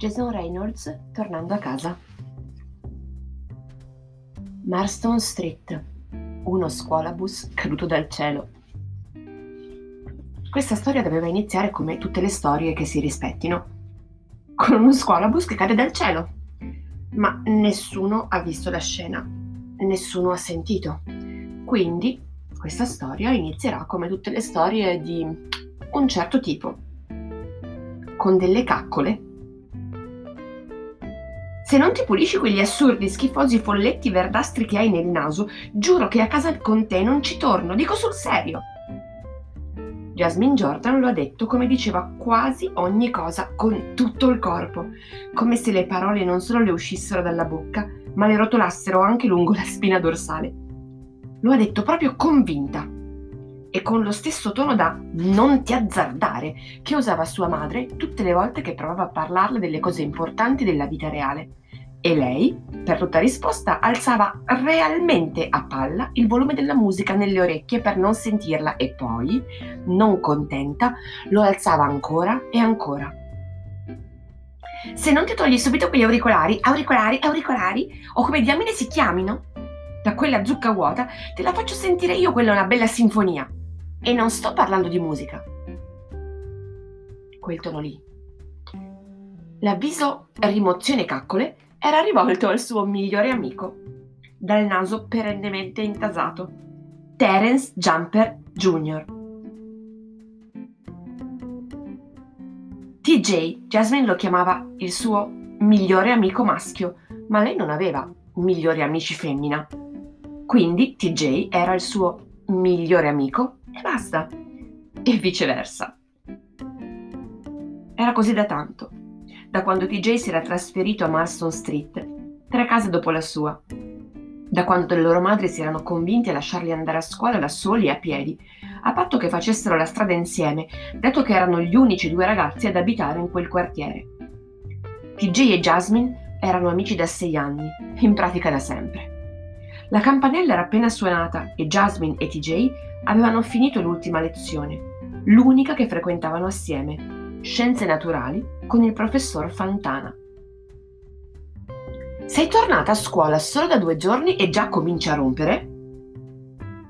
Jason Reynolds tornando a casa. Marston Street, uno scuolabus caduto dal cielo. Questa storia doveva iniziare come tutte le storie che si rispettino, con uno scuolabus che cade dal cielo. Ma nessuno ha visto la scena, nessuno ha sentito. Quindi questa storia inizierà come tutte le storie di un certo tipo, con delle caccole se non ti pulisci quegli assurdi, schifosi folletti verdastri che hai nel naso, giuro che a casa con te non ci torno, dico sul serio. Jasmine Jordan lo ha detto come diceva quasi ogni cosa, con tutto il corpo, come se le parole non solo le uscissero dalla bocca, ma le rotolassero anche lungo la spina dorsale. Lo ha detto proprio convinta e con lo stesso tono da non ti azzardare che usava sua madre tutte le volte che provava a parlarle delle cose importanti della vita reale. E lei, per tutta risposta, alzava realmente a palla il volume della musica nelle orecchie per non sentirla e poi, non contenta, lo alzava ancora e ancora. Se non ti togli subito quegli auricolari, auricolari, auricolari, o come diamine si chiamino, da quella zucca vuota, te la faccio sentire io quella una bella sinfonia. E non sto parlando di musica. Quel tono lì. L'avviso rimozione caccole era rivolto al suo migliore amico, dal naso perennemente intasato, Terence Jumper Jr. TJ, Jasmine lo chiamava il suo migliore amico maschio, ma lei non aveva migliori amici femmina. Quindi TJ era il suo migliore amico e basta. E viceversa. Era così da tanto da quando TJ si era trasferito a Marston Street, tre case dopo la sua. Da quando le loro madri si erano convinti a lasciarli andare a scuola da soli e a piedi, a patto che facessero la strada insieme, dato che erano gli unici due ragazzi ad abitare in quel quartiere. TJ e Jasmine erano amici da sei anni, in pratica da sempre. La campanella era appena suonata e Jasmine e TJ avevano finito l'ultima lezione, l'unica che frequentavano assieme, Scienze Naturali con il professor Fantana. Sei tornata a scuola solo da due giorni e già comincia a rompere?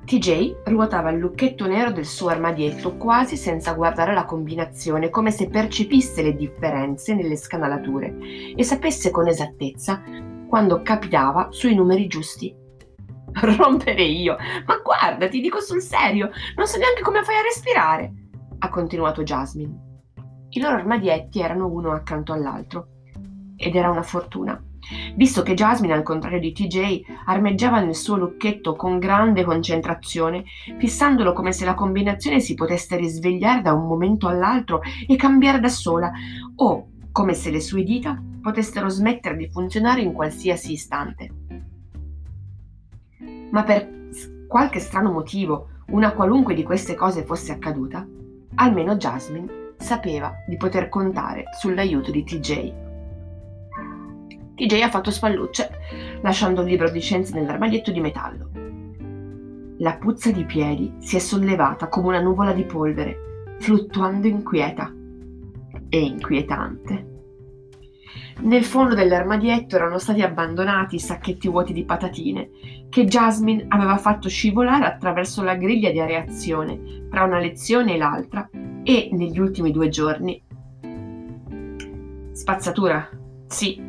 TJ ruotava il lucchetto nero del suo armadietto quasi senza guardare la combinazione, come se percepisse le differenze nelle scanalature e sapesse con esattezza quando capitava sui numeri giusti. Rompere io? Ma guarda, ti dico sul serio, non so neanche come fai a respirare, ha continuato Jasmine. I loro armadietti erano uno accanto all'altro. Ed era una fortuna, visto che Jasmine, al contrario di TJ, armeggiava nel suo lucchetto con grande concentrazione, fissandolo come se la combinazione si potesse risvegliare da un momento all'altro e cambiare da sola, o come se le sue dita potessero smettere di funzionare in qualsiasi istante. Ma per qualche strano motivo, una qualunque di queste cose fosse accaduta, almeno Jasmine sapeva di poter contare sull'aiuto di TJ. TJ ha fatto spallucce, lasciando il libro di scienze nell'armadietto di metallo. La puzza di piedi si è sollevata come una nuvola di polvere, fluttuando inquieta e inquietante. Nel fondo dell'armadietto erano stati abbandonati i sacchetti vuoti di patatine che Jasmine aveva fatto scivolare attraverso la griglia di areazione tra una lezione e l'altra e negli ultimi due giorni. Spazzatura, sì,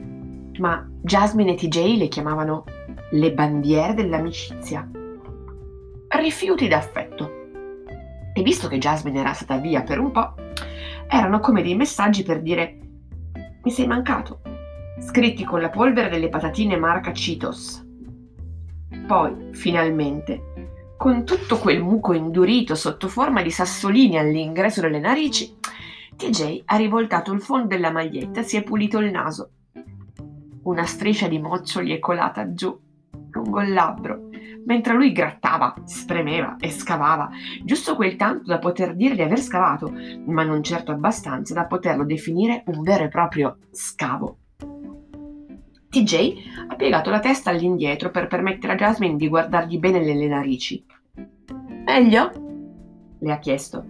ma Jasmine e TJ le chiamavano le bandiere dell'amicizia. Rifiuti d'affetto. E visto che Jasmine era stata via per un po', erano come dei messaggi per dire mi sei mancato, scritti con la polvere delle patatine marca Cheetos. Poi, finalmente, con tutto quel muco indurito sotto forma di sassolini all'ingresso delle narici, TJ ha rivoltato il fondo della maglietta e si è pulito il naso. Una striscia di moccio gli è colata giù, lungo il labbro, mentre lui grattava, spremeva e scavava, giusto quel tanto da poter dire di aver scavato, ma non certo abbastanza da poterlo definire un vero e proprio scavo. TJ ha piegato la testa all'indietro per permettere a Jasmine di guardargli bene nelle narici. Meglio? le ha chiesto,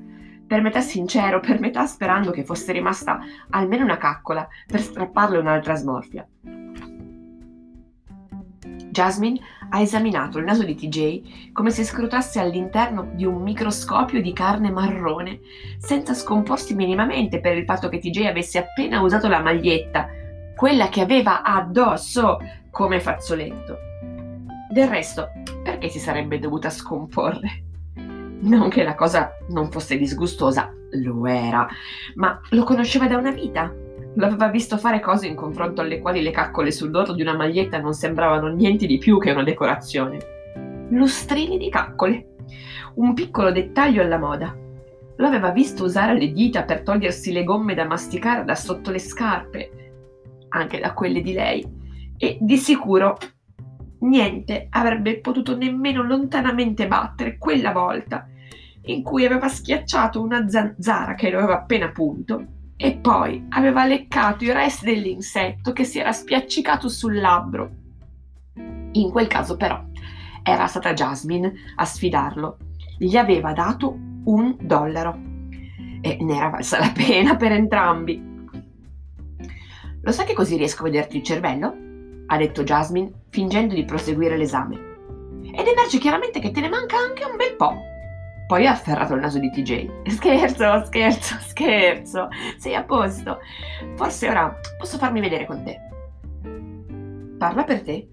per metà sincero, per metà sperando che fosse rimasta almeno una caccola per strapparle un'altra smorfia. Jasmine ha esaminato il naso di TJ come se scrutasse all'interno di un microscopio di carne marrone, senza scomporsi minimamente per il fatto che TJ avesse appena usato la maglietta, quella che aveva addosso come fazzoletto. Del resto, perché si sarebbe dovuta scomporre? Non che la cosa non fosse disgustosa, lo era, ma lo conosceva da una vita lo aveva visto fare cose in confronto alle quali le caccole sul dorso di una maglietta non sembravano niente di più che una decorazione. Lustrini di caccole. Un piccolo dettaglio alla moda. Lo aveva visto usare le dita per togliersi le gomme da masticare da sotto le scarpe, anche da quelle di lei, e di sicuro niente avrebbe potuto nemmeno lontanamente battere quella volta in cui aveva schiacciato una zanzara che lo aveva appena punto e poi aveva leccato i resti dell'insetto che si era spiaccicato sul labbro. In quel caso però era stata Jasmine a sfidarlo. Gli aveva dato un dollaro e ne era valsa la pena per entrambi. Lo sai che così riesco a vederti il cervello? Ha detto Jasmine, fingendo di proseguire l'esame. Ed emerge chiaramente che te ne manca anche un bel po'. Poi ha afferrato il naso di TJ. Scherzo, scherzo, scherzo. Sei a posto. Forse ora posso farmi vedere con te. Parla per te.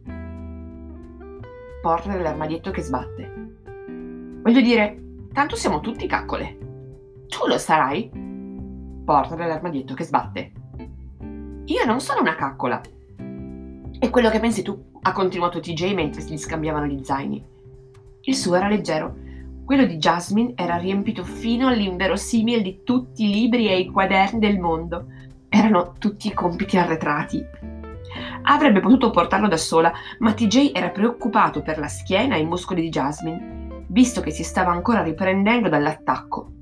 Porta nell'armadietto che sbatte. Voglio dire, tanto siamo tutti caccole. Tu lo sarai? Porta nell'armadietto che sbatte. Io non sono una caccola. È quello che pensi tu, ha continuato TJ mentre si scambiavano gli zaini. Il suo era leggero quello di Jasmine era riempito fino all'inverosimile di tutti i libri e i quaderni del mondo. Erano tutti compiti arretrati. Avrebbe potuto portarlo da sola, ma TJ era preoccupato per la schiena e i muscoli di Jasmine, visto che si stava ancora riprendendo dall'attacco.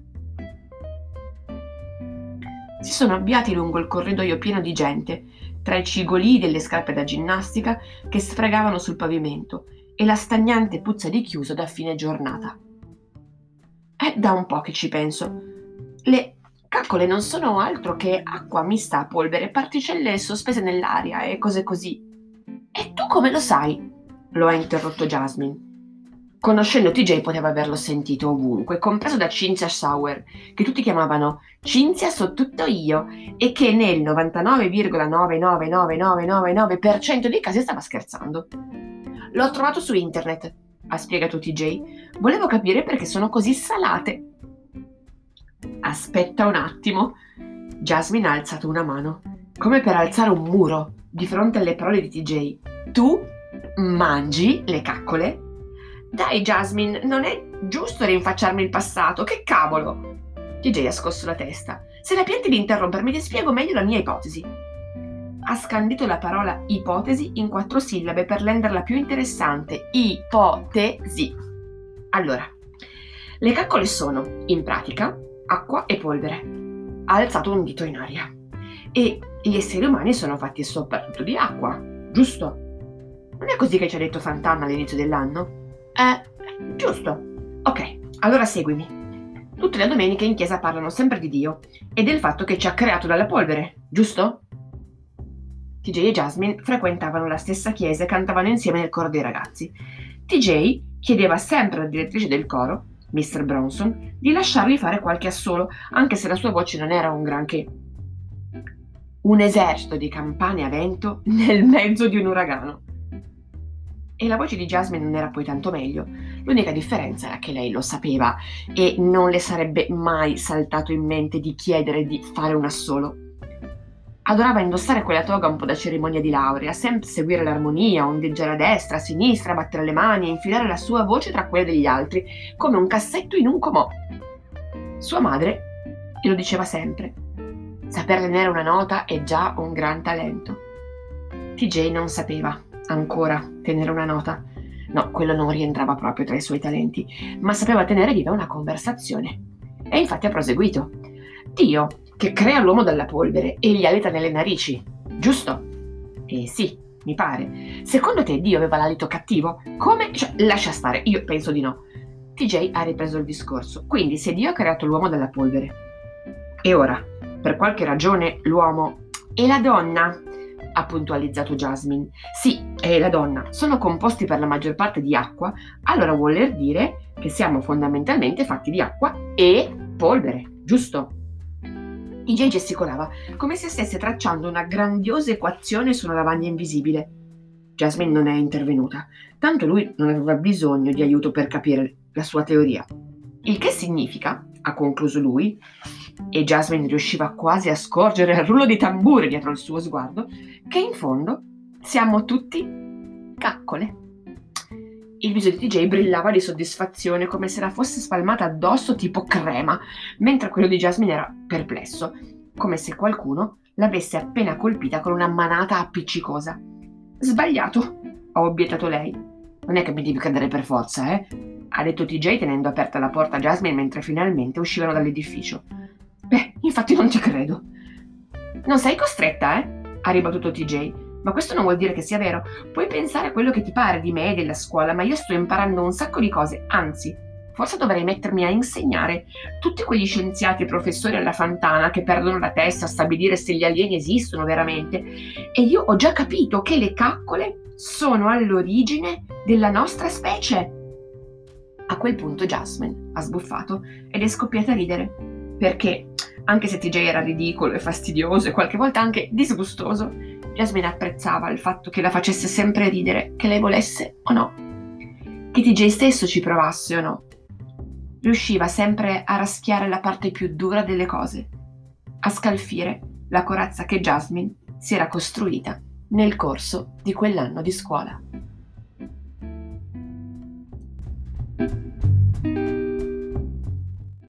Si sono avviati lungo il corridoio pieno di gente, tra i cigolii delle scarpe da ginnastica che sfregavano sul pavimento e la stagnante puzza di chiuso da fine giornata. È da un po' che ci penso. Le caccole non sono altro che acqua mista a polvere, particelle sospese nell'aria e cose così. E tu come lo sai? Lo ha interrotto Jasmine. Conoscendo TJ poteva averlo sentito ovunque, compreso da Cinzia Sauer, che tutti chiamavano Cinzia so tutto io e che nel 99,99999% dei casi stava scherzando. L'ho trovato su internet, ha spiegato TJ. Volevo capire perché sono così salate. Aspetta un attimo. Jasmine ha alzato una mano, come per alzare un muro, di fronte alle parole di TJ. Tu mangi le caccole? Dai, Jasmine, non è giusto rinfacciarmi il passato, che cavolo! TJ ha scosso la testa. Se la pianti di interrompermi, ti spiego meglio la mia ipotesi ha scandito la parola ipotesi in quattro sillabe per renderla più interessante. Ipotesi. Allora, le caccole sono, in pratica, acqua e polvere. Ha alzato un dito in aria. E gli esseri umani sono fatti soprattutto di acqua, giusto? Non è così che ci ha detto Sant'Anna all'inizio dell'anno? Eh, giusto. Ok, allora seguimi. Tutte le domeniche in chiesa parlano sempre di Dio e del fatto che ci ha creato dalla polvere, giusto? TJ e Jasmine frequentavano la stessa chiesa e cantavano insieme nel coro dei ragazzi. TJ chiedeva sempre alla direttrice del coro, Mr. Bronson, di lasciargli fare qualche assolo, anche se la sua voce non era un granché. Un esercito di campane a vento nel mezzo di un uragano. E la voce di Jasmine non era poi tanto meglio. L'unica differenza era che lei lo sapeva e non le sarebbe mai saltato in mente di chiedere di fare un assolo. Adorava indossare quella toga un po' da cerimonia di laurea, sempre seguire l'armonia, ondeggiare a destra, a sinistra, battere le mani e infilare la sua voce tra quelle degli altri, come un cassetto in un comò. Sua madre glielo diceva sempre. Saper tenere una nota è già un gran talento. TJ non sapeva ancora tenere una nota. No, quello non rientrava proprio tra i suoi talenti, ma sapeva tenere viva una conversazione. E infatti ha proseguito. Dio, che crea l'uomo dalla polvere e gli aleta nelle narici, giusto? Eh sì, mi pare. Secondo te Dio aveva l'alito cattivo? Come? Cioè, lascia stare, io penso di no. TJ ha ripreso il discorso. Quindi, se Dio ha creato l'uomo dalla polvere, e ora, per qualche ragione, l'uomo e la donna, ha puntualizzato Jasmine. Sì, e la donna sono composti per la maggior parte di acqua, allora vuol dire che siamo fondamentalmente fatti di acqua e polvere, giusto? TJ gesticolava, come se stesse tracciando una grandiosa equazione su una lavagna invisibile. Jasmine non è intervenuta, tanto lui non aveva bisogno di aiuto per capire la sua teoria. Il che significa, ha concluso lui, e Jasmine riusciva quasi a scorgere il rullo di tamburi dietro il suo sguardo, che in fondo siamo tutti caccole. Il viso di TJ brillava di soddisfazione come se la fosse spalmata addosso tipo crema, mentre quello di Jasmine era perplesso, come se qualcuno l'avesse appena colpita con una manata appiccicosa. Sbagliato, ha obiettato lei. Non è che mi devi credere per forza, eh? ha detto TJ tenendo aperta la porta a Jasmine mentre finalmente uscivano dall'edificio. Beh, infatti non ti credo. Non sei costretta, eh? ha ribattuto TJ ma questo non vuol dire che sia vero. Puoi pensare a quello che ti pare di me e della scuola, ma io sto imparando un sacco di cose, anzi, forse dovrei mettermi a insegnare. Tutti quegli scienziati e professori alla Fantana che perdono la testa a stabilire se gli alieni esistono veramente. E io ho già capito che le caccole sono all'origine della nostra specie. A quel punto Jasmine ha sbuffato ed è scoppiata a ridere, perché anche se TJ era ridicolo e fastidioso e qualche volta anche disgustoso, Jasmine apprezzava il fatto che la facesse sempre ridere, che lei volesse o no. Che TJ stesso ci provasse o no. Riusciva sempre a raschiare la parte più dura delle cose, a scalfire la corazza che Jasmine si era costruita nel corso di quell'anno di scuola.